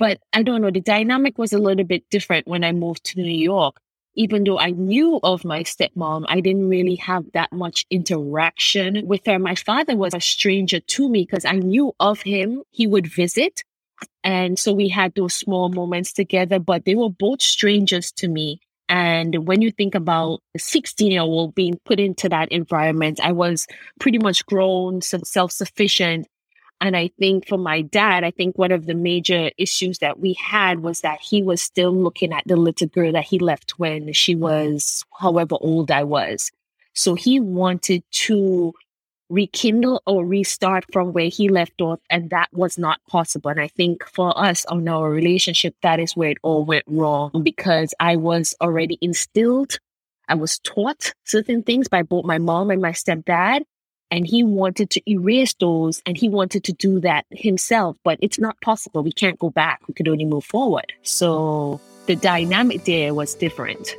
But I don't know, the dynamic was a little bit different when I moved to New York. Even though I knew of my stepmom, I didn't really have that much interaction with her. My father was a stranger to me because I knew of him. He would visit. And so we had those small moments together, but they were both strangers to me. And when you think about a 16 year old being put into that environment, I was pretty much grown, self sufficient. And I think for my dad, I think one of the major issues that we had was that he was still looking at the little girl that he left when she was however old I was. So he wanted to rekindle or restart from where he left off. And that was not possible. And I think for us on our relationship, that is where it all went wrong because I was already instilled. I was taught certain things by both my mom and my stepdad. And he wanted to erase those and he wanted to do that himself, but it's not possible. We can't go back. We could only move forward. So the dynamic there was different.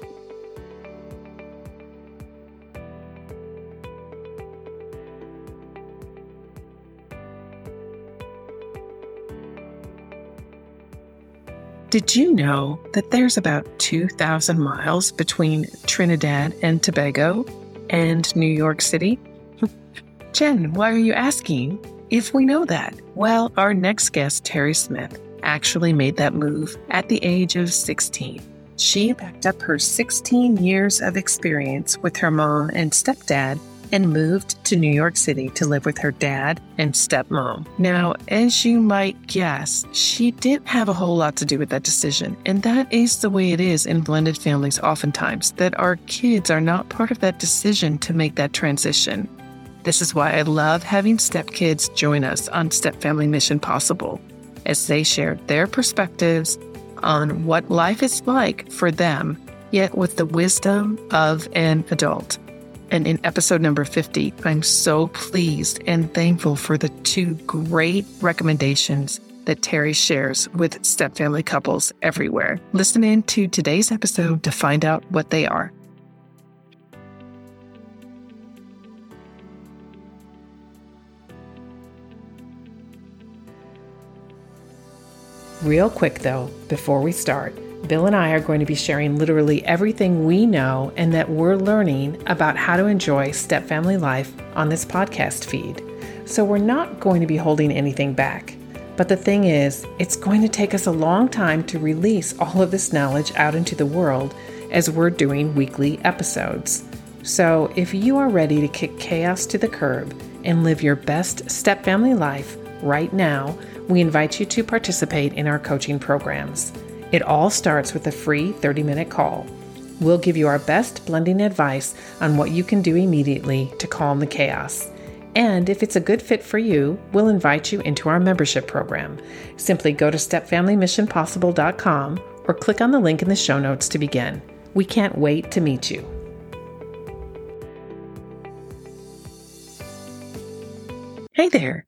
Did you know that there's about 2,000 miles between Trinidad and Tobago and New York City? Jen, why are you asking if we know that? Well, our next guest, Terry Smith, actually made that move at the age of 16. She backed up her 16 years of experience with her mom and stepdad and moved to New York City to live with her dad and stepmom. Now, as you might guess, she didn't have a whole lot to do with that decision. And that is the way it is in blended families, oftentimes, that our kids are not part of that decision to make that transition. This is why I love having stepkids join us on Step Family Mission Possible, as they share their perspectives on what life is like for them, yet with the wisdom of an adult. And in episode number 50, I'm so pleased and thankful for the two great recommendations that Terry shares with stepfamily couples everywhere. Listen in to today's episode to find out what they are. Real quick though, before we start, Bill and I are going to be sharing literally everything we know and that we're learning about how to enjoy step family life on this podcast feed. So we're not going to be holding anything back. But the thing is, it's going to take us a long time to release all of this knowledge out into the world as we're doing weekly episodes. So if you are ready to kick chaos to the curb and live your best step family life right now, we invite you to participate in our coaching programs. It all starts with a free 30 minute call. We'll give you our best blending advice on what you can do immediately to calm the chaos. And if it's a good fit for you, we'll invite you into our membership program. Simply go to stepfamilymissionpossible.com or click on the link in the show notes to begin. We can't wait to meet you. Hey there.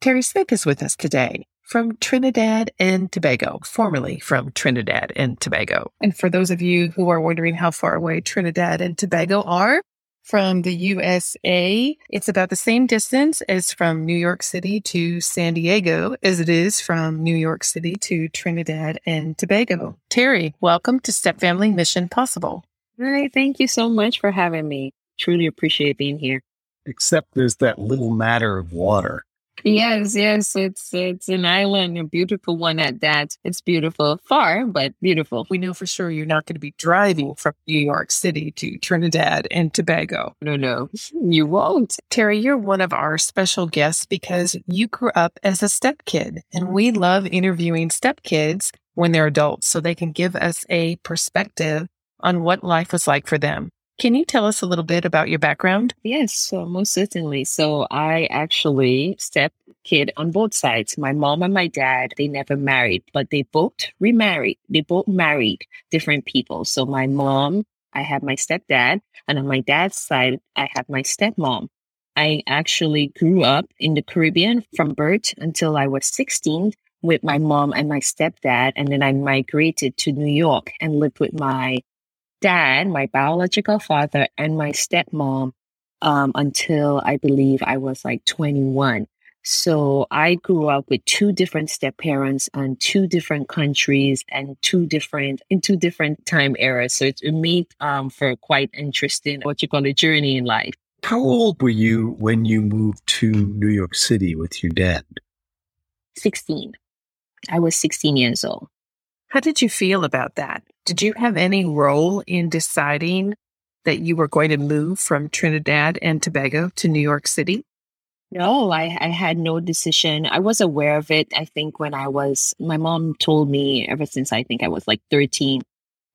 Terry Smith is with us today from Trinidad and Tobago, formerly from Trinidad and Tobago. And for those of you who are wondering how far away Trinidad and Tobago are from the USA, it's about the same distance as from New York City to San Diego as it is from New York City to Trinidad and Tobago. Terry, welcome to Step Family Mission Possible. Hi, thank you so much for having me. Truly appreciate being here. Except there's that little matter of water. Yes, yes, it's it's an island, a beautiful one at that. It's beautiful, far but beautiful. We know for sure you're not going to be driving from New York City to Trinidad and Tobago. No, no, you won't. Terry, you're one of our special guests because you grew up as a step kid, and we love interviewing step kids when they're adults so they can give us a perspective on what life was like for them. Can you tell us a little bit about your background? Yes, so most certainly. So I actually step kid on both sides. My mom and my dad, they never married, but they both remarried. They both married different people. So my mom, I have my stepdad, and on my dad's side, I have my stepmom. I actually grew up in the Caribbean from birth until I was 16 with my mom and my stepdad. And then I migrated to New York and lived with my dad, my biological father, and my stepmom um, until I believe I was like 21. So I grew up with two different step parents and two different countries and two different in two different time eras. So it, it made um, for quite interesting what you call a journey in life. How old were you when you moved to New York City with your dad? 16. I was 16 years old. How did you feel about that? Did you have any role in deciding that you were going to move from Trinidad and Tobago to New York City? No, I, I had no decision. I was aware of it. I think when I was, my mom told me ever since I think I was like 13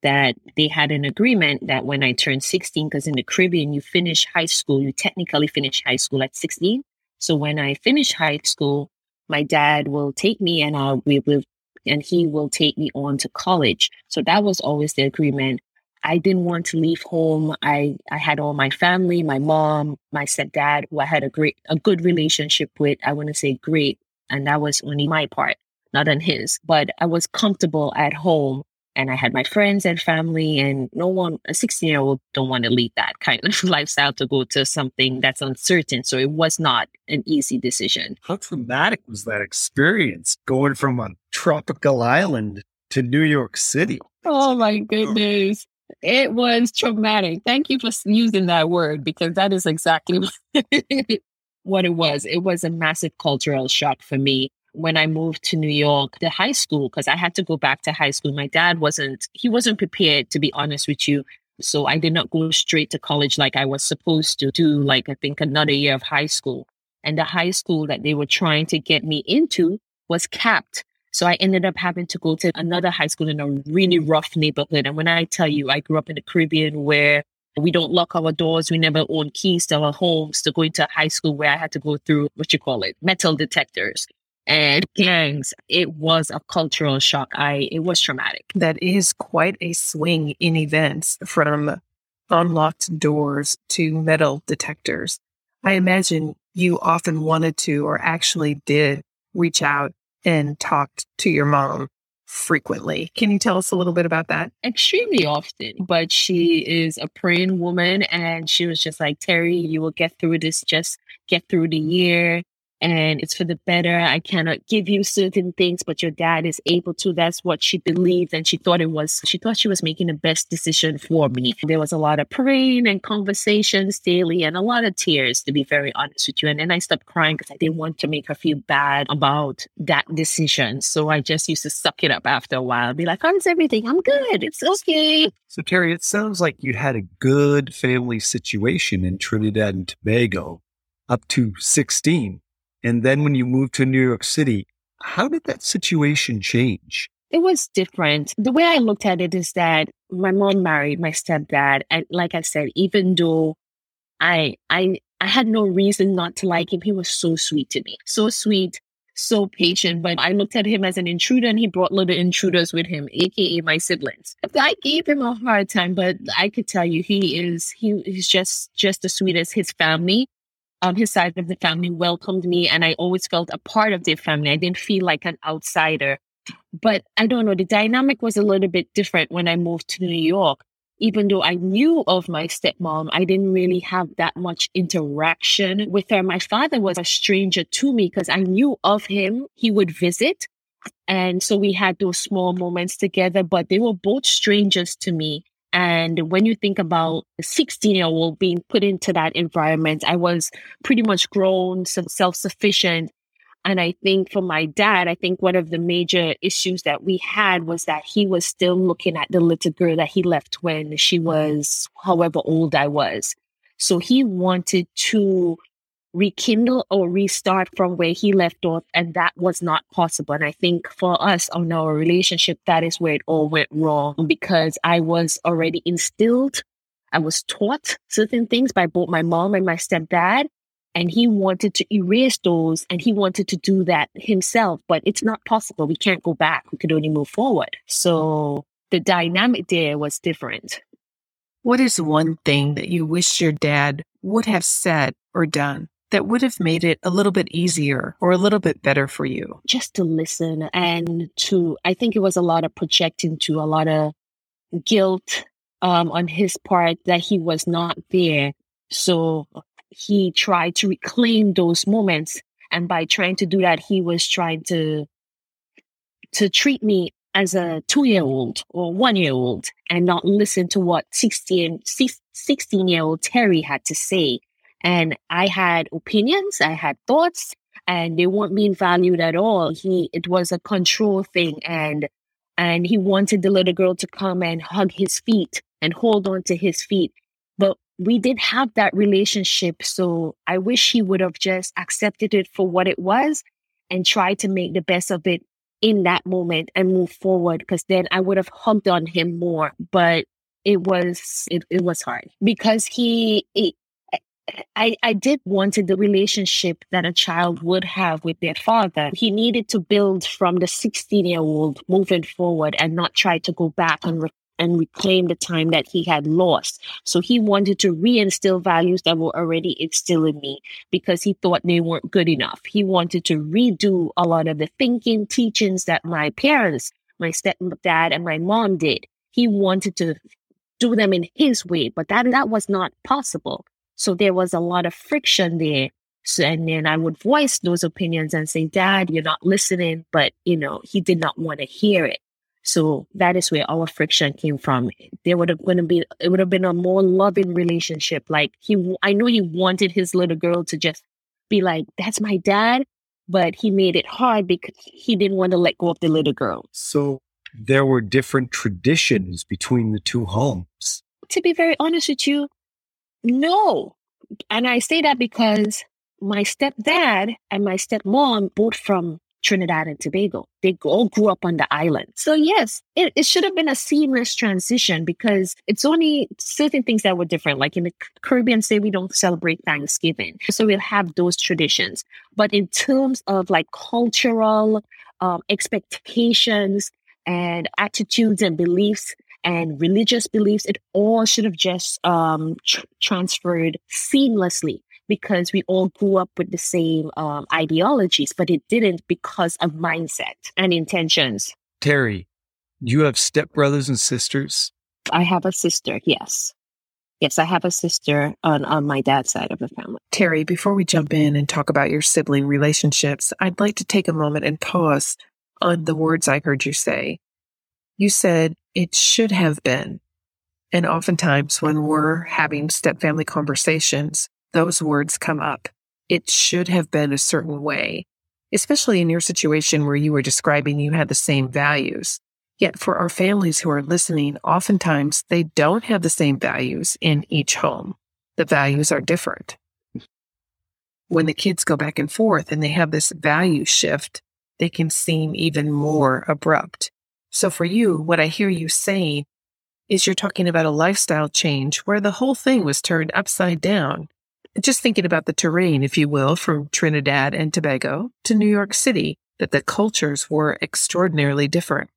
that they had an agreement that when I turned 16, because in the Caribbean, you finish high school, you technically finish high school at 16. So when I finish high school, my dad will take me and I we will and he will take me on to college. So that was always the agreement. I didn't want to leave home. I, I had all my family, my mom, my stepdad, who I had a great, a good relationship with. I want to say great. And that was only my part, not on his, but I was comfortable at home and I had my friends and family and no one, a 16 year old don't want to leave that kind of lifestyle to go to something that's uncertain. So it was not an easy decision. How traumatic was that experience going from a tropical island to New York City? Oh my goodness. It was traumatic. Thank you for using that word because that is exactly what it was. It was a massive cultural shock for me when I moved to New York, the high school, because I had to go back to high school. My dad wasn't, he wasn't prepared, to be honest with you. So I did not go straight to college like I was supposed to do, like I think another year of high school. And the high school that they were trying to get me into was capped. So I ended up having to go to another high school in a really rough neighborhood. And when I tell you, I grew up in the Caribbean where we don't lock our doors. We never own keys to our homes to go into high school where I had to go through what you call it, metal detectors and gangs. It was a cultural shock. I, it was traumatic. That is quite a swing in events from unlocked doors to metal detectors. I imagine you often wanted to or actually did reach out and talked to your mom frequently. Can you tell us a little bit about that? Extremely often, but she is a praying woman and she was just like, Terry, you will get through this. Just get through the year and it's for the better. I cannot give you certain things, but your dad is able to. That's what she believed. And she thought it was, she thought she was making the best decision for me. There was a lot of praying and conversations daily and a lot of tears, to be very honest with you. And then I stopped crying because I didn't want to make her feel bad about that decision. So I just used to suck it up after a while and be like, oh, how's everything? I'm good. It's okay. So, Terry, it sounds like you had a good family situation in Trinidad and Tobago up to 16. And then when you moved to New York City, how did that situation change? It was different. The way I looked at it is that my mom married my stepdad. And like I said, even though I, I, I had no reason not to like him, he was so sweet to me. So sweet, so patient. But I looked at him as an intruder and he brought little intruders with him, aka my siblings. I gave him a hard time, but I could tell you he is he is just just as sweet as his family um, his side of the family welcomed me and I always felt a part of their family. I didn't feel like an outsider. But I don't know, the dynamic was a little bit different when I moved to New York. Even though I knew of my stepmom, I didn't really have that much interaction with her. My father was a stranger to me because I knew of him. He would visit. And so we had those small moments together, but they were both strangers to me. And when you think about a 16 year old being put into that environment, I was pretty much grown, self sufficient. And I think for my dad, I think one of the major issues that we had was that he was still looking at the little girl that he left when she was however old I was. So he wanted to rekindle or restart from where he left off. And that was not possible. And I think for us on our relationship, that is where it all went wrong mm. because I was already instilled. I was taught certain things by both my mom and my stepdad. And he wanted to erase those and he wanted to do that himself, but it's not possible. We can't go back. We could only move forward. So the dynamic there was different. What is one thing that you wish your dad would have said or done that would have made it a little bit easier or a little bit better for you? Just to listen and to, I think it was a lot of projecting to a lot of guilt um, on his part that he was not there. So he tried to reclaim those moments. And by trying to do that, he was trying to to treat me as a two year old or one year old and not listen to what 16, 16 year old Terry had to say. And I had opinions, I had thoughts, and they weren't being valued at all. He, it was a control thing. And, and he wanted the little girl to come and hug his feet and hold on to his feet. But we didn't have that relationship. So I wish he would have just accepted it for what it was and tried to make the best of it in that moment and move forward because then I would have hugged on him more. But it was it, it was hard because he it, I, I did wanted the relationship that a child would have with their father. He needed to build from the 16 year old moving forward and not try to go back and re- and reclaim the time that he had lost. So he wanted to reinstill values that were already instilled in me because he thought they weren't good enough. He wanted to redo a lot of the thinking, teachings that my parents, my stepdad and my mom did. He wanted to do them in his way, but that, that was not possible. So there was a lot of friction there. So, and then I would voice those opinions and say, Dad, you're not listening. But, you know, he did not want to hear it. So that is where our friction came from. There would have going to be it would have been a more loving relationship. Like he, I know he wanted his little girl to just be like, "That's my dad," but he made it hard because he didn't want to let go of the little girl. So there were different traditions between the two homes. To be very honest with you, no. And I say that because my stepdad and my stepmom both from Trinidad and Tobago. They all grew up on the island. So yes, it, it should have been a seamless transition because it's only certain things that were different. Like in the Caribbean, say we don't celebrate Thanksgiving. So we'll have those traditions. But in terms of like cultural um, expectations and attitudes and beliefs, and religious beliefs, it all should have just um, tr- transferred seamlessly because we all grew up with the same um, ideologies, but it didn't because of mindset and intentions. Terry, you have stepbrothers and sisters? I have a sister, yes. Yes, I have a sister on, on my dad's side of the family. Terry, before we jump in and talk about your sibling relationships, I'd like to take a moment and pause on the words I heard you say. You said it should have been. And oftentimes when we're having step family conversations, those words come up. It should have been a certain way, especially in your situation where you were describing you had the same values. Yet for our families who are listening, oftentimes they don't have the same values in each home. The values are different. When the kids go back and forth and they have this value shift, they can seem even more abrupt. So for you, what I hear you saying is you're talking about a lifestyle change where the whole thing was turned upside down just thinking about the terrain, if you will, from Trinidad and Tobago to New York City, that the cultures were extraordinarily different.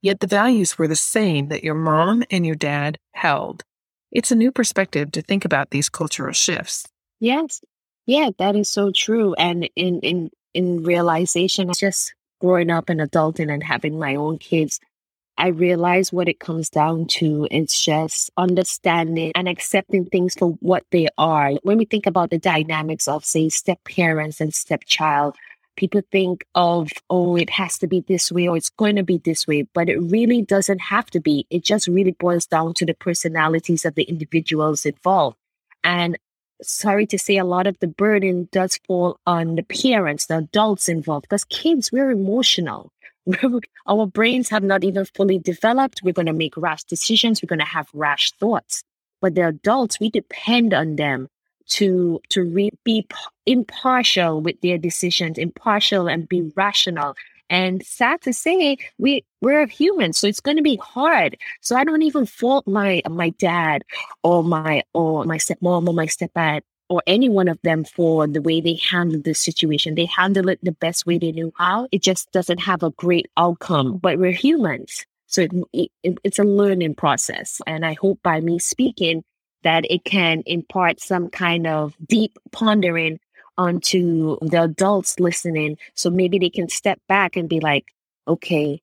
Yet the values were the same that your mom and your dad held. It's a new perspective to think about these cultural shifts. Yes. Yeah, that is so true. And in in in realization, just growing up and adulting and having my own kids, I realize what it comes down to is just understanding and accepting things for what they are. When we think about the dynamics of, say, step parents and stepchild, people think of, oh, it has to be this way or it's going to be this way, but it really doesn't have to be. It just really boils down to the personalities of the individuals involved. And sorry to say, a lot of the burden does fall on the parents, the adults involved, because kids, we're emotional. our brains have not even fully developed. We're going to make rash decisions. We're going to have rash thoughts. But the adults, we depend on them to to re- be impartial with their decisions, impartial and be rational. And sad to say, we we're humans, so it's going to be hard. So I don't even fault my my dad or my or my stepmom or my stepdad or any one of them for the way they handled the situation. They handled it the best way they knew how. It just doesn't have a great outcome, but we're humans. So it, it, it's a learning process. And I hope by me speaking that it can impart some kind of deep pondering onto the adults listening. So maybe they can step back and be like, okay,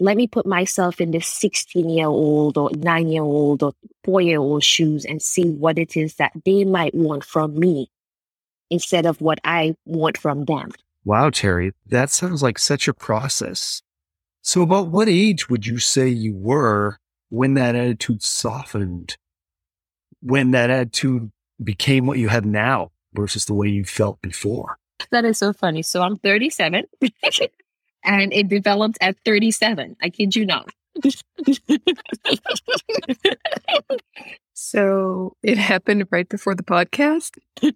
let me put myself in this 16 year old or nine year old or four year old shoes and see what it is that they might want from me instead of what I want from them. Wow, Terry, that sounds like such a process. So, about what age would you say you were when that attitude softened? When that attitude became what you have now versus the way you felt before? That is so funny. So, I'm 37 and it developed at 37. I kid you not. so it happened right before the podcast? no,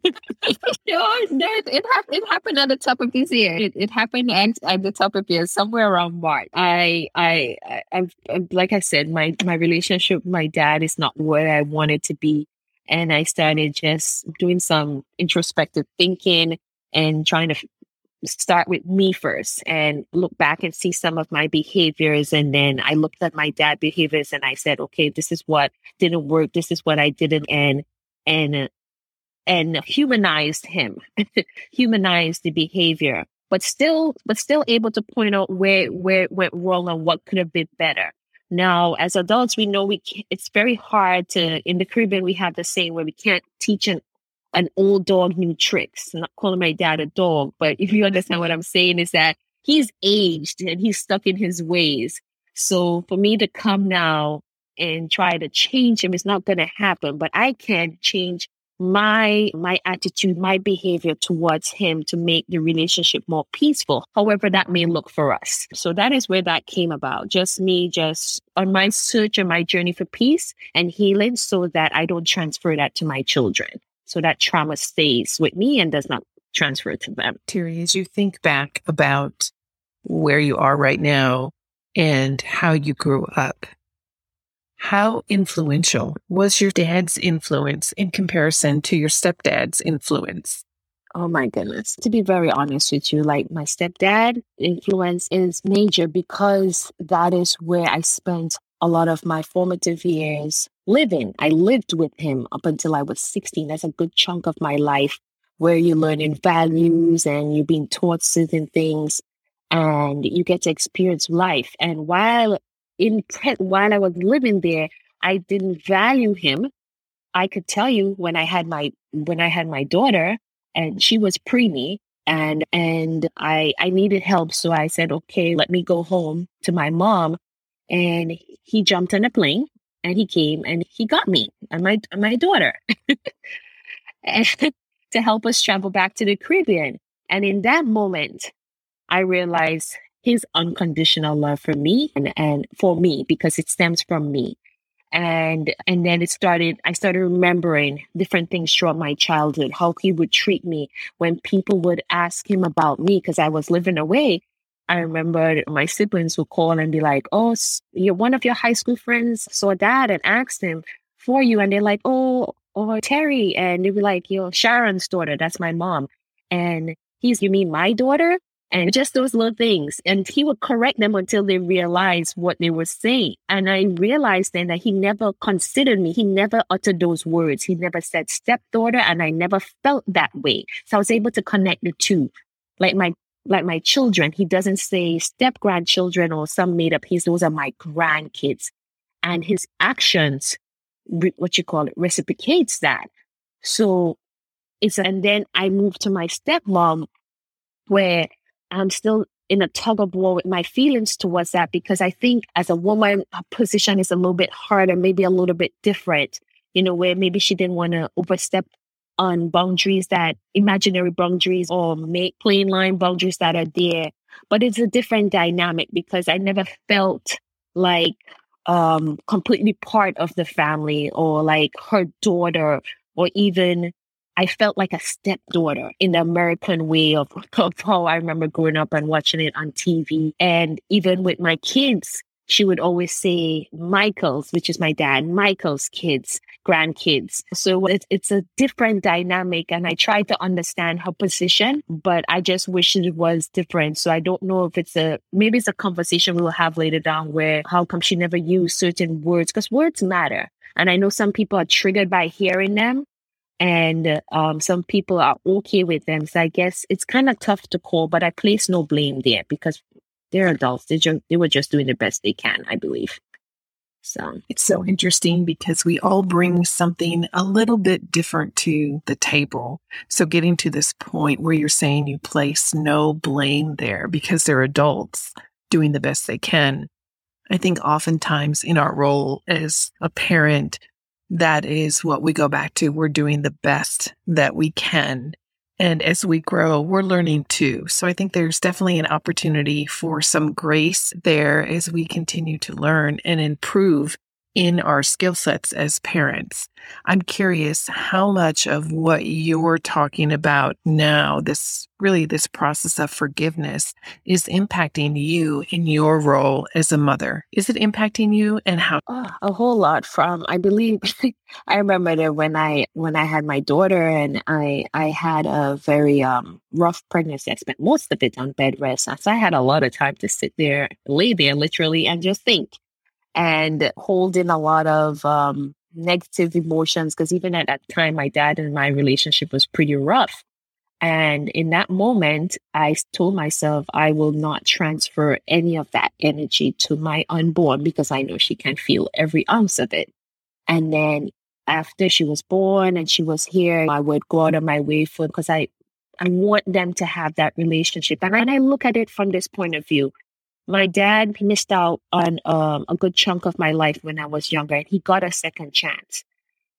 it, it, ha- it happened at the top of this year. It, it happened at, at the top of the year, somewhere around March. I, I, I, I've, like I said, my, my relationship with my dad is not where I wanted to be. And I started just doing some introspective thinking and trying to start with me first and look back and see some of my behaviors. And then I looked at my dad behaviors and I said, okay, this is what didn't work. This is what I didn't. And, and, uh, and humanized him, humanized the behavior, but still, but still able to point out where, where it went wrong and what could have been better. Now, as adults, we know we it's very hard to, in the Caribbean, we have the saying where we can't teach an an old dog new tricks. I'm not calling my dad a dog, but if you understand what I'm saying, is that he's aged and he's stuck in his ways. So for me to come now and try to change him is not going to happen, but I can change my my attitude my behavior towards him to make the relationship more peaceful however that may look for us. So that is where that came about. Just me just on my search and my journey for peace and healing so that i don't transfer that to my children. So that trauma stays with me and does not transfer to them. Terry, as you think back about where you are right now and how you grew up, how influential was your dad's influence in comparison to your stepdad's influence? Oh my goodness. To be very honest with you, like my stepdad influence is major because that is where I spent a lot of my formative years living. I lived with him up until I was 16. That's a good chunk of my life where you're learning values and you're being taught certain things and you get to experience life. And while in while I was living there, I didn't value him. I could tell you when I had my when I had my daughter and she was preemie and and I I needed help so I said okay let me go home to my mom and he jumped on a plane and he came and he got me and my my daughter and to help us travel back to the Caribbean. And in that moment, I realized his unconditional love for me and, and for me because it stems from me. And and then it started I started remembering different things throughout my childhood, how he would treat me when people would ask him about me because I was living away I remember my siblings would call and be like, "Oh, you're one of your high school friends saw dad and asked him for you," and they're like, "Oh, oh, Terry," and they'd be like, "You're Sharon's daughter. That's my mom," and he's, "You mean my daughter?" And just those little things. And he would correct them until they realized what they were saying. And I realized then that he never considered me. He never uttered those words. He never said stepdaughter. And I never felt that way. So I was able to connect the two. Like my like my children, he doesn't say step grandchildren or some made up. His those are my grandkids, and his actions, what you call it, reciprocates that. So it's and then I moved to my stepmom, where I'm still in a tug of war with my feelings towards that because I think as a woman, her position is a little bit harder, maybe a little bit different. You know, where maybe she didn't want to overstep on boundaries that imaginary boundaries or make plain line boundaries that are there. But it's a different dynamic because I never felt like um completely part of the family or like her daughter or even I felt like a stepdaughter in the American way of, of how I remember growing up and watching it on TV. And even with my kids, she would always say Michael's, which is my dad, Michael's kids, grandkids. So it's, it's a different dynamic. And I tried to understand her position, but I just wish it was different. So I don't know if it's a, maybe it's a conversation we will have later down where how come she never used certain words? Because words matter. And I know some people are triggered by hearing them and um, some people are okay with them. So I guess it's kind of tough to call, but I place no blame there because they're adults. They just they were just doing the best they can, I believe. So it's so interesting because we all bring something a little bit different to the table. So getting to this point where you're saying you place no blame there because they're adults doing the best they can. I think oftentimes in our role as a parent, that is what we go back to. We're doing the best that we can. And as we grow, we're learning too. So I think there's definitely an opportunity for some grace there as we continue to learn and improve in our skill sets as parents. I'm curious how much of what you're talking about now, this really this process of forgiveness is impacting you in your role as a mother. Is it impacting you and how? Oh, a whole lot from I believe I remember that when I when I had my daughter and I I had a very um rough pregnancy. I spent most of it on bed rest. So I had a lot of time to sit there, lay there literally and just think and holding a lot of um, negative emotions because even at that time, my dad and my relationship was pretty rough. And in that moment, I told myself I will not transfer any of that energy to my unborn because I know she can feel every ounce of it. And then after she was born and she was here, I would go out of my way for because I I want them to have that relationship. And I, I look at it from this point of view my dad missed out on um, a good chunk of my life when I was younger, and he got a second chance.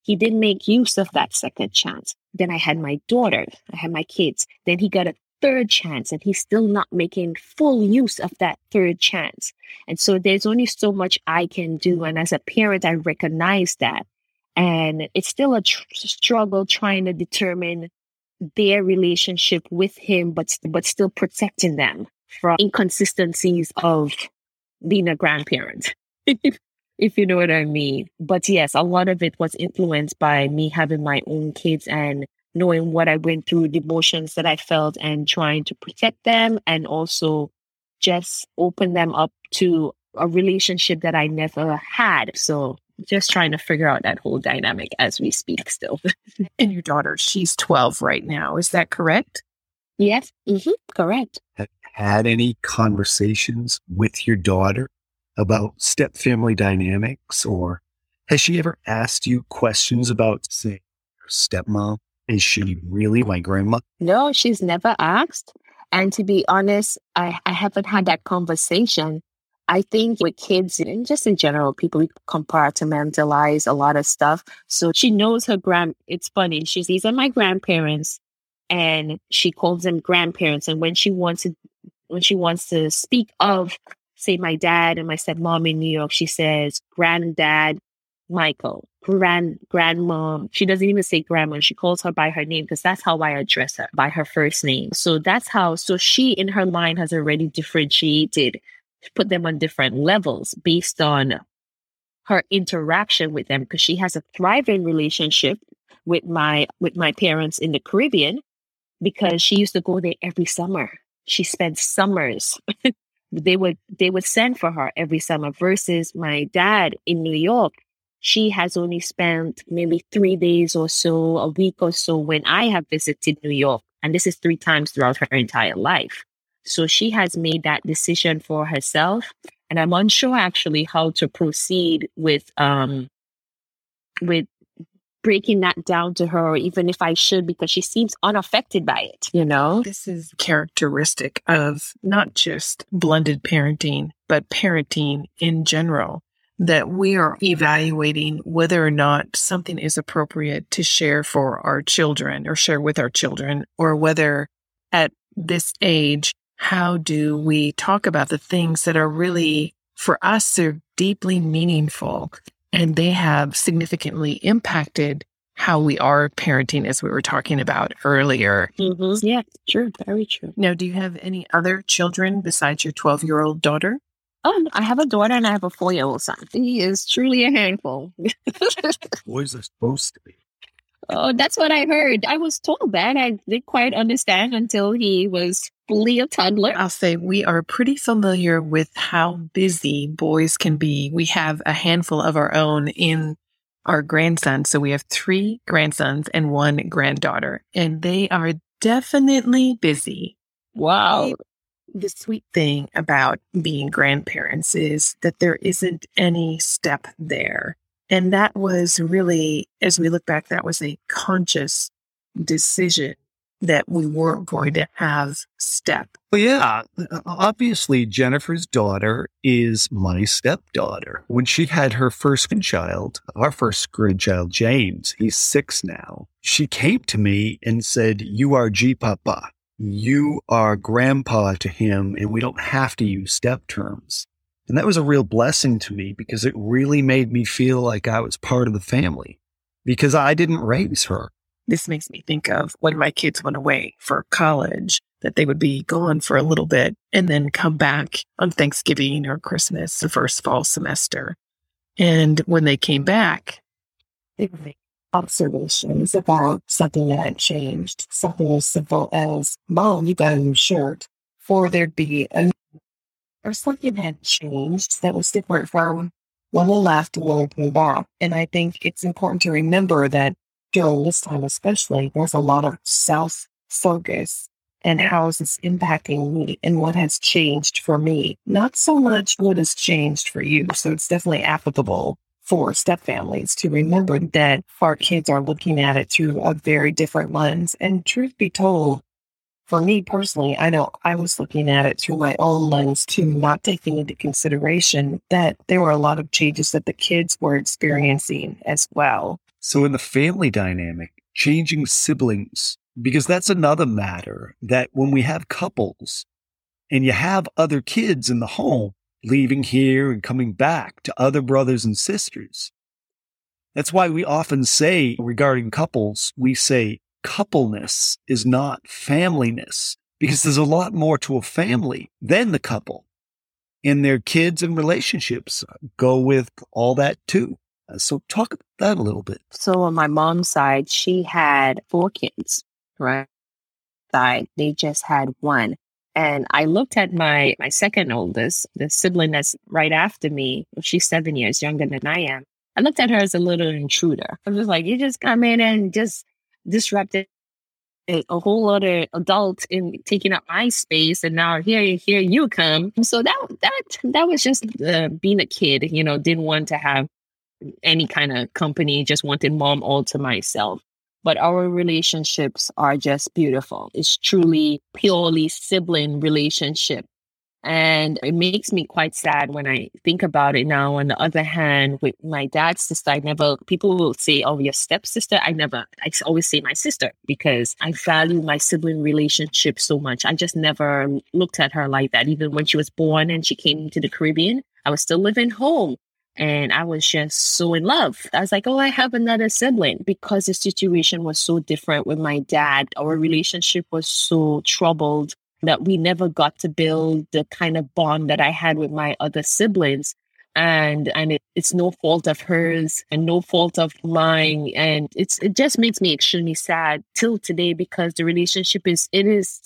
He didn't make use of that second chance. Then I had my daughter, I had my kids. Then he got a third chance, and he's still not making full use of that third chance. And so there's only so much I can do. And as a parent, I recognize that. And it's still a tr- struggle trying to determine their relationship with him, but but still protecting them from inconsistencies of being a grandparent, if you know what I mean. But yes, a lot of it was influenced by me having my own kids and knowing what I went through, the emotions that I felt, and trying to protect them and also just open them up to a relationship that I never had. So just trying to figure out that whole dynamic as we speak still. and your daughter, she's 12 right now. Is that correct? Yes, mm-hmm, correct. Had any conversations with your daughter about step family dynamics, or has she ever asked you questions about, say, her stepmom? Is she really my grandma? No, she's never asked. And to be honest, I, I haven't had that conversation. I think with kids and just in general, people compartmentalize a lot of stuff. So she knows her grand. It's funny. She these are my grandparents and she calls them grandparents. And when she wants to, when she wants to speak of, say, my dad and my stepmom in New York, she says granddad Michael, grand grandmom. She doesn't even say grandma. She calls her by her name because that's how I address her by her first name. So that's how. So she in her mind has already differentiated, put them on different levels based on her interaction with them because she has a thriving relationship with my with my parents in the Caribbean because she used to go there every summer. She spent summers. they would they would send for her every summer versus my dad in New York. She has only spent maybe three days or so, a week or so when I have visited New York. And this is three times throughout her entire life. So she has made that decision for herself. And I'm unsure actually how to proceed with um with breaking that down to her, even if I should, because she seems unaffected by it, you know? This is characteristic of not just blended parenting, but parenting in general. That we are evaluating whether or not something is appropriate to share for our children or share with our children, or whether at this age, how do we talk about the things that are really for us, they're deeply meaningful and they have significantly impacted how we are parenting, as we were talking about earlier. Mm-hmm. Yeah, true. Very true. Now, do you have any other children besides your 12 year old daughter? Oh, I have a daughter and I have a four year old son. He is truly a handful. Boys are supposed to be. Oh, that's what I heard. I was told that. I didn't quite understand until he was a toddler. I'll say we are pretty familiar with how busy boys can be. We have a handful of our own in our grandsons. So we have three grandsons and one granddaughter, and they are definitely busy. Wow. The sweet thing about being grandparents is that there isn't any step there. And that was really, as we look back, that was a conscious decision that we weren't going to have step. Well, yeah, obviously Jennifer's daughter is my stepdaughter. When she had her first grandchild, our first grandchild, James, he's six now. She came to me and said, "You are G Papa. You are grandpa to him, and we don't have to use step terms." And that was a real blessing to me because it really made me feel like I was part of the family because I didn't raise her. This makes me think of when my kids went away for college, that they would be gone for a little bit and then come back on Thanksgiving or Christmas, the first fall semester. And when they came back, they would make observations about something that had changed, something as simple as, Mom, you got a new shirt. Or there'd be a, or something had changed that was different from when they left and when they came back. And I think it's important to remember that during this time, especially, there's a lot of self focus and how is this impacting me and what has changed for me, not so much what has changed for you. So it's definitely applicable for step families to remember that our kids are looking at it through a very different lens. And truth be told, for me personally, I know I was looking at it through my own lens too, not taking into consideration that there were a lot of changes that the kids were experiencing as well. So, in the family dynamic, changing siblings, because that's another matter that when we have couples and you have other kids in the home, leaving here and coming back to other brothers and sisters. That's why we often say regarding couples, we say coupleness is not familyness because there's a lot more to a family than the couple. And their kids and relationships go with all that too. Uh, so talk about that a little bit. So on my mom's side, she had four kids, right? They just had one. And I looked at my my second oldest, the sibling that's right after me. She's seven years younger than I am. I looked at her as a little intruder. I'm just like, you just come in and just disrupted a, a whole other adult in taking up my space, and now here, here you come. So that that that was just uh, being a kid, you know, didn't want to have any kind of company, just wanted mom all to myself. But our relationships are just beautiful. It's truly purely sibling relationship. And it makes me quite sad when I think about it now. On the other hand, with my dad's sister, I never, people will say, oh, your stepsister. I never, I always say my sister because I value my sibling relationship so much. I just never looked at her like that. Even when she was born and she came to the Caribbean, I was still living home. And I was just so in love. I was like, oh, I have another sibling because the situation was so different with my dad. Our mm-hmm. relationship was so troubled that we never got to build the kind of bond that I had with my other siblings. And and it, it's no fault of hers and no fault of mine. And it's it just makes me extremely sad till today because the relationship is it is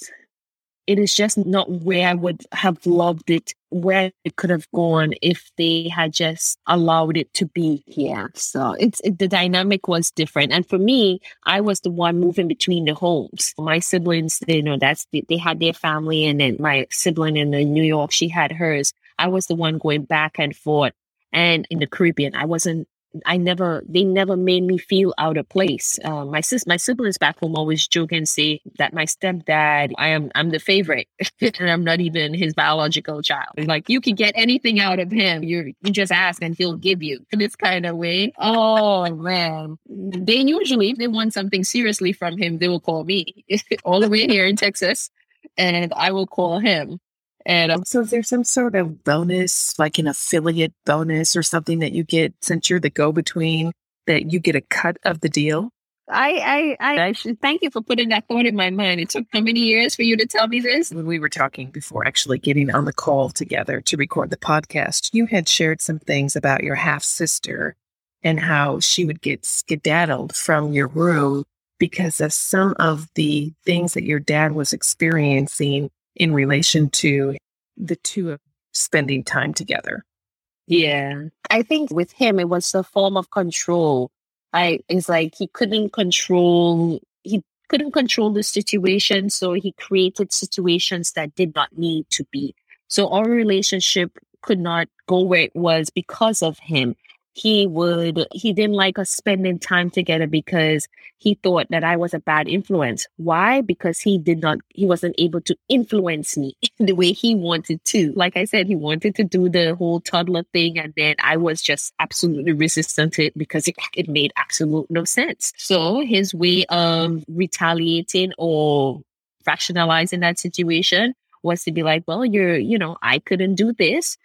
it is just not where I would have loved it, where it could have gone if they had just allowed it to be here. So it's it, the dynamic was different. And for me, I was the one moving between the homes. My siblings, you know, that's they had their family, and then my sibling in New York, she had hers. I was the one going back and forth. And in the Caribbean, I wasn't I never, they never made me feel out of place. Uh, my sis, my siblings back home always joke and say that my stepdad, I am, I'm the favorite, and I'm not even his biological child. Like you can get anything out of him, you you just ask and he'll give you this kind of way. Oh man, they usually if they want something seriously from him, they will call me all the way here in Texas, and I will call him. And um, so, is there some sort of bonus, like an affiliate bonus or something that you get since you're the go between that you get a cut of the deal? I, I, I, I should thank you for putting that thought in my mind. It took how many years for you to tell me this? When we were talking before actually getting on the call together to record the podcast, you had shared some things about your half sister and how she would get skedaddled from your room because of some of the things that your dad was experiencing in relation to the two of spending time together. Yeah. I think with him, it was a form of control. I, it's like he couldn't control, he couldn't control the situation. So he created situations that did not need to be. So our relationship could not go where it was because of him he would he didn't like us spending time together because he thought that I was a bad influence. Why? Because he did not he wasn't able to influence me the way he wanted to. Like I said, he wanted to do the whole toddler thing and then I was just absolutely resistant to it because it, it made absolute no sense. So his way of retaliating or rationalizing that situation was to be like, well, you're, you know, I couldn't do this.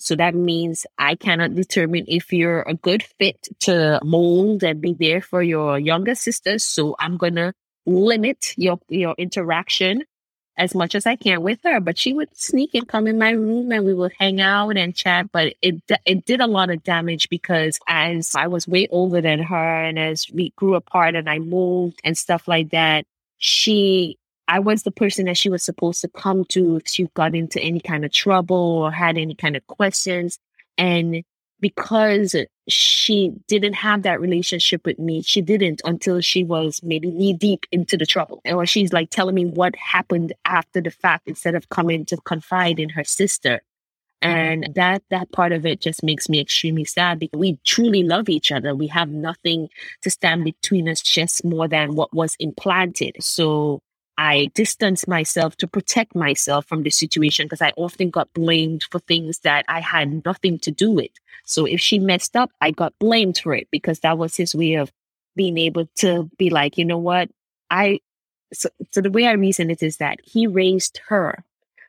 So that means I cannot determine if you're a good fit to mold and be there for your younger sisters. So I'm going to limit your, your interaction as much as I can with her. But she would sneak and come in my room and we would hang out and chat. But it, it did a lot of damage because as I was way older than her and as we grew apart and I moved and stuff like that, she I was the person that she was supposed to come to if she got into any kind of trouble or had any kind of questions. And because she didn't have that relationship with me, she didn't until she was maybe knee deep into the trouble. Or she's like telling me what happened after the fact instead of coming to confide in her sister. And that that part of it just makes me extremely sad because we truly love each other. We have nothing to stand between us just more than what was implanted. So I distanced myself to protect myself from the situation because I often got blamed for things that I had nothing to do with. So if she messed up, I got blamed for it because that was his way of being able to be like, you know what? I, so, so the way I reason it is that he raised her.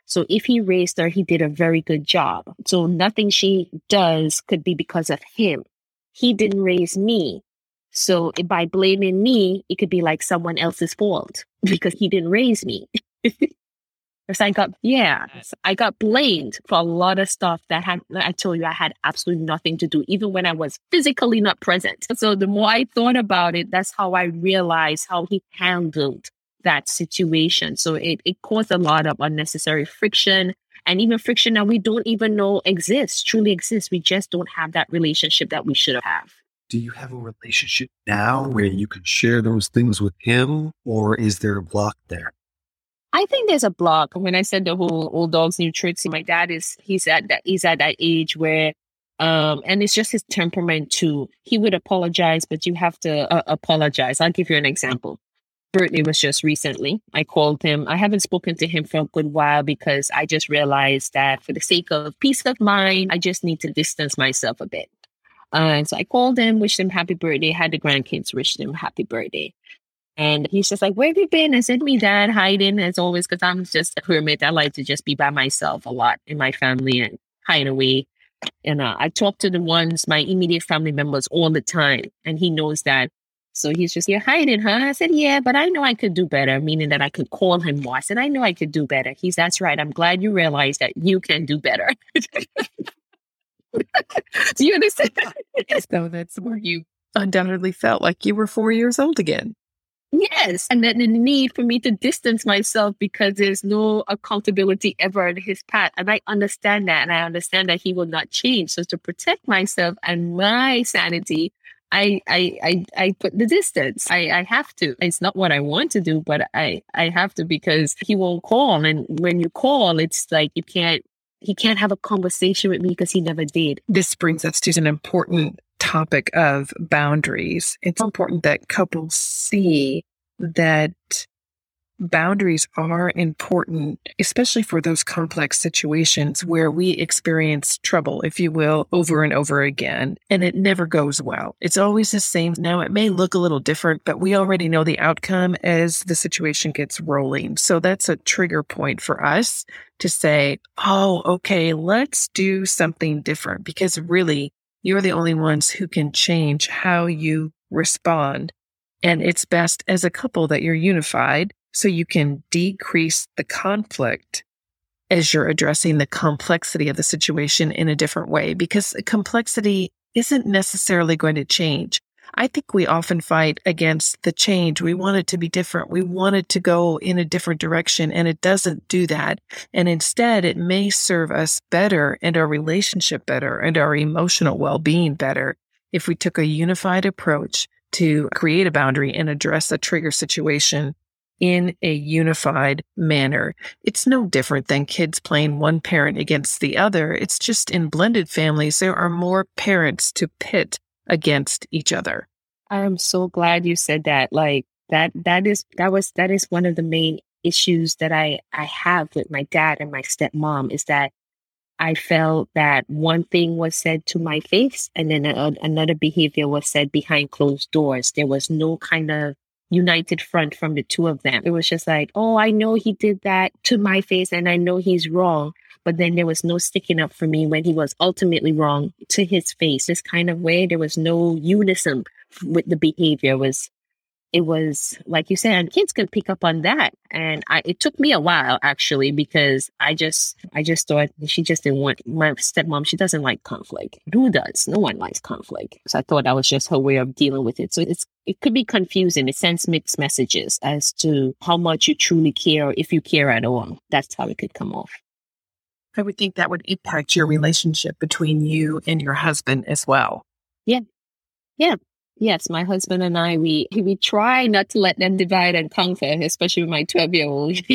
So if he raised her, he did a very good job. So nothing she does could be because of him. He didn't raise me. So by blaming me, it could be like someone else's fault because he didn't raise me. Because I got, yeah, I got blamed for a lot of stuff that had, I told you I had absolutely nothing to do, even when I was physically not present. So the more I thought about it, that's how I realized how he handled that situation. So it, it caused a lot of unnecessary friction and even friction that we don't even know exists, truly exists. We just don't have that relationship that we should have do you have a relationship now where you can share those things with him or is there a block there? I think there's a block. When I said the whole old dogs new tricks, my dad is he's at that he's at that age where um and it's just his temperament too. He would apologize, but you have to uh, apologize. I'll give you an example. Birthday was just recently. I called him. I haven't spoken to him for a good while because I just realized that for the sake of peace of mind, I just need to distance myself a bit. Uh, so I called him, wished him happy birthday, had the grandkids wish him happy birthday. And he's just like, Where have you been? I said, Me, dad, hiding as always, because I'm just a hermit. I like to just be by myself a lot in my family and hide away. And uh, I talk to the ones, my immediate family members, all the time. And he knows that. So he's just, You're hiding, huh? I said, Yeah, but I know I could do better, meaning that I could call him more. I said, I know I could do better. He's, That's right. I'm glad you realize that you can do better. Do you understand? That? So that's where you undoubtedly felt like you were four years old again. Yes. And then the need for me to distance myself because there's no accountability ever in his path. And I understand that. And I understand that he will not change. So to protect myself and my sanity, I, I, I, I put the distance. I, I have to. It's not what I want to do, but I, I have to because he won't call. And when you call, it's like you can't he can't have a conversation with me because he never did. This brings us to an important topic of boundaries. It's important that couples see that boundaries are important, especially for those complex situations where we experience trouble, if you will, over and over again, and it never goes well. It's always the same. Now, it may look a little different, but we already know the outcome as the situation gets rolling. So that's a trigger point for us to say, Oh, okay, let's do something different because really you're the only ones who can change how you respond. And it's best as a couple that you're unified so you can decrease the conflict as you're addressing the complexity of the situation in a different way because complexity isn't necessarily going to change. I think we often fight against the change. We want it to be different. We want it to go in a different direction and it doesn't do that. And instead, it may serve us better and our relationship better and our emotional well-being better if we took a unified approach to create a boundary and address a trigger situation in a unified manner. It's no different than kids playing one parent against the other. It's just in blended families, there are more parents to pit against each other. I am so glad you said that. Like that, that is, that was, that is one of the main issues that I, I have with my dad and my stepmom is that I felt that one thing was said to my face and then a, another behavior was said behind closed doors. There was no kind of united front from the two of them. It was just like, oh, I know he did that to my face and I know he's wrong. But then there was no sticking up for me when he was ultimately wrong to his face. This kind of way, there was no unison with the behavior. Was it was like you said, kids can pick up on that. And I, it took me a while actually because I just, I just thought she just didn't want my stepmom. She doesn't like conflict. Who does? No one likes conflict. So I thought that was just her way of dealing with it. So it's, it could be confusing. It sends mixed messages as to how much you truly care, if you care at all. That's how it could come off. I would think that would impact your relationship between you and your husband as well. Yeah. Yeah. Yes, my husband and I, we we try not to let them divide and conquer, especially with my 12 year old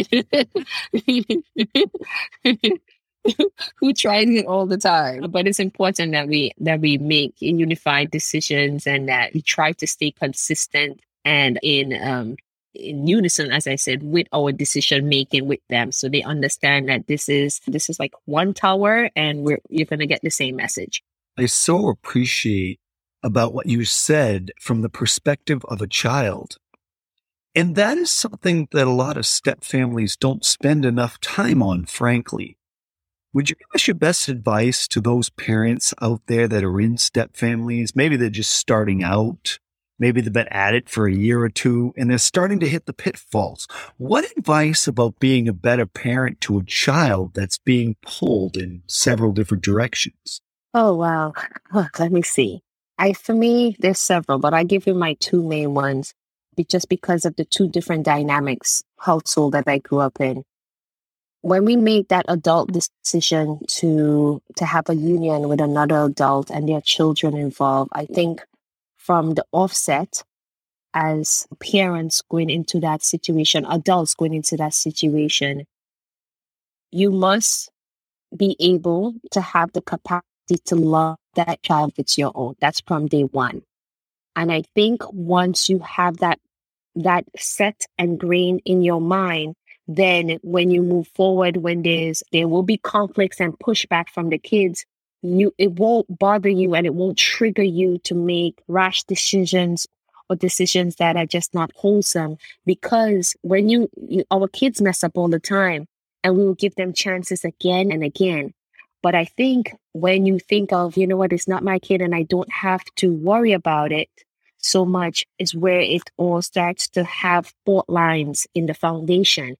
who tries it all the time. But it's important that we that we make unified decisions and that we try to stay consistent and in um in unison, as I said, with our decision making with them, so they understand that this is this is like one tower, and we're you're gonna get the same message. I so appreciate about what you said from the perspective of a child. And that is something that a lot of step families don't spend enough time on, frankly. Would you give us your best advice to those parents out there that are in step families? Maybe they're just starting out. Maybe they've been at it for a year or two and they're starting to hit the pitfalls. What advice about being a better parent to a child that's being pulled in several different directions? Oh, wow. Look, let me see. I, for me, there's several, but I give you my two main ones just because of the two different dynamics household that I grew up in. When we made that adult decision to to have a union with another adult and their children involved, I think from the offset, as parents going into that situation, adults going into that situation, you must be able to have the capacity to love that child it's your own. That's from day one. And I think once you have that that set and grain in your mind, then when you move forward, when there's there will be conflicts and pushback from the kids, you it won't bother you and it won't trigger you to make rash decisions or decisions that are just not wholesome. Because when you, you our kids mess up all the time, and we will give them chances again and again. But I think when you think of, you know what, it's not my kid and I don't have to worry about it so much, is where it all starts to have fault lines in the foundation.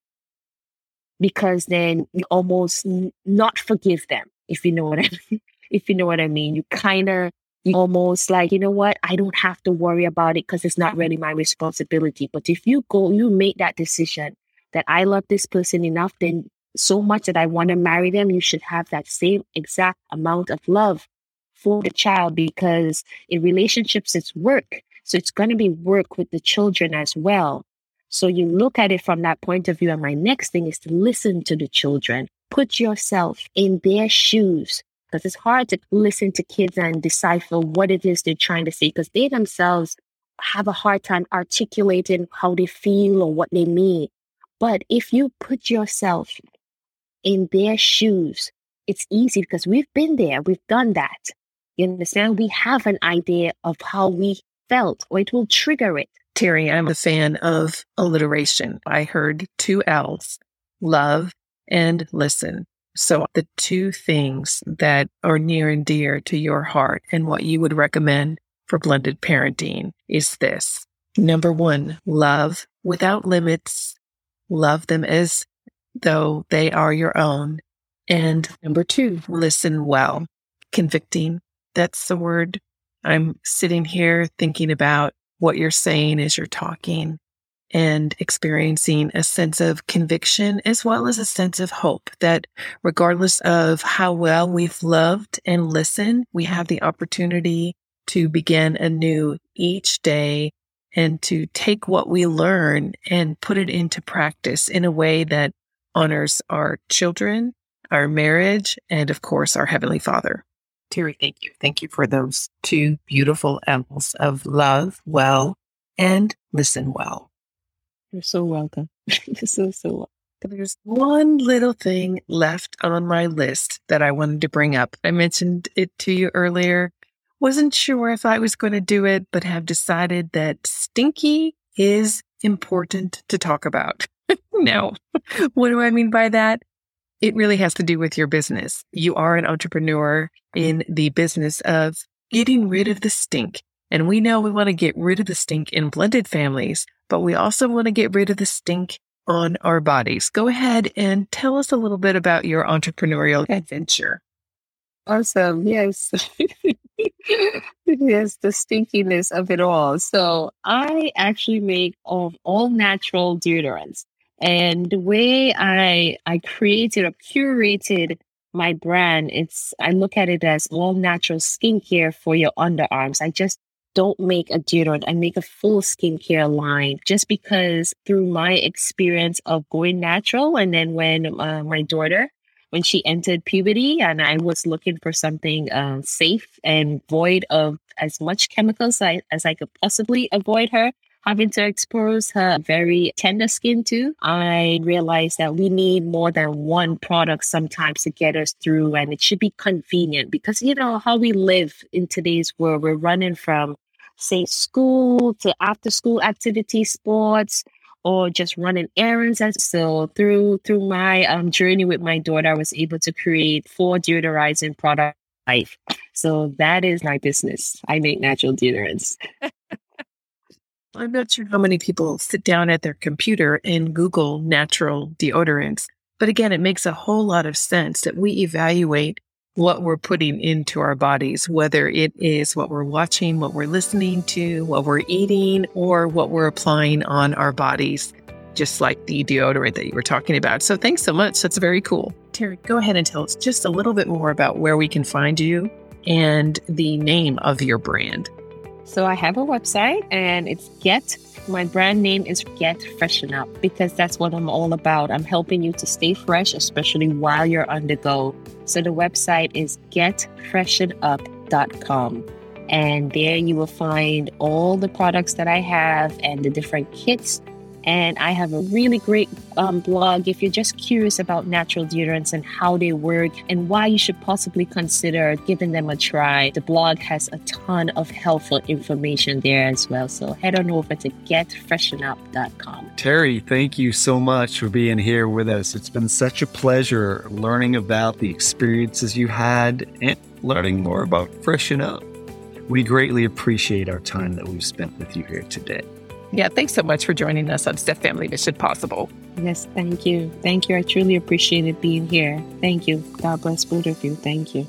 Because then you almost n- not forgive them, if you know what I mean. if you know what I mean. You kind of almost like, you know what, I don't have to worry about it because it's not really my responsibility. But if you go, you make that decision that I love this person enough, then so much that I want to marry them, you should have that same exact amount of love for the child because in relationships, it's work. So it's going to be work with the children as well. So you look at it from that point of view. And my next thing is to listen to the children, put yourself in their shoes because it's hard to listen to kids and decipher what it is they're trying to say because they themselves have a hard time articulating how they feel or what they mean. But if you put yourself in their shoes. It's easy because we've been there, we've done that. You understand? We have an idea of how we felt, or it will trigger it. Terry, I'm a fan of alliteration. I heard two L's love and listen. So, the two things that are near and dear to your heart and what you would recommend for blended parenting is this. Number one, love without limits. Love them as though they are your own. And number two, listen well. Convicting. That's the word. I'm sitting here thinking about what you're saying as you're talking and experiencing a sense of conviction as well as a sense of hope that regardless of how well we've loved and listened, we have the opportunity to begin anew each day and to take what we learn and put it into practice in a way that honors our children, our marriage, and of course, our Heavenly Father. Terry, thank you. Thank you for those two beautiful M's of love well and listen well. You're so welcome. You're so, so welcome. There's one little thing left on my list that I wanted to bring up. I mentioned it to you earlier. Wasn't sure if I was going to do it, but have decided that stinky is important to talk about. now, what do I mean by that? It really has to do with your business. You are an entrepreneur in the business of getting rid of the stink. And we know we want to get rid of the stink in blended families, but we also want to get rid of the stink on our bodies. Go ahead and tell us a little bit about your entrepreneurial adventure. Awesome. Yes. yes, the stinkiness of it all. So I actually make all, all natural deodorants. And the way I I created or curated my brand, it's I look at it as all natural skincare for your underarms. I just don't make a deodorant. I make a full skincare line just because through my experience of going natural. And then when uh, my daughter, when she entered puberty and I was looking for something uh, safe and void of as much chemicals I, as I could possibly avoid her, having to expose her very tender skin to, I realized that we need more than one product sometimes to get us through and it should be convenient because you know how we live in today's world. We're running from say school to after school activity, sports, or just running errands. And so through through my um, journey with my daughter, I was able to create four deodorizing product life. So that is my business. I make natural deodorants. I'm not sure how many people sit down at their computer and Google natural deodorants. But again, it makes a whole lot of sense that we evaluate what we're putting into our bodies, whether it is what we're watching, what we're listening to, what we're eating, or what we're applying on our bodies, just like the deodorant that you were talking about. So thanks so much. That's very cool. Terry, go ahead and tell us just a little bit more about where we can find you and the name of your brand. So I have a website and it's Get my brand name is Get Freshen Up because that's what I'm all about. I'm helping you to stay fresh, especially while you're on the go. So the website is getfreshenup.com. And there you will find all the products that I have and the different kits and I have a really great um, blog if you're just curious about natural deodorants and how they work and why you should possibly consider giving them a try. The blog has a ton of helpful information there as well. So head on over to getfreshenup.com. Terry, thank you so much for being here with us. It's been such a pleasure learning about the experiences you had and learning more about Freshen Up. We greatly appreciate our time that we've spent with you here today. Yeah, thanks so much for joining us on Step Family Mission Possible. Yes, thank you. Thank you. I truly appreciated being here. Thank you. God bless both of you. Thank you.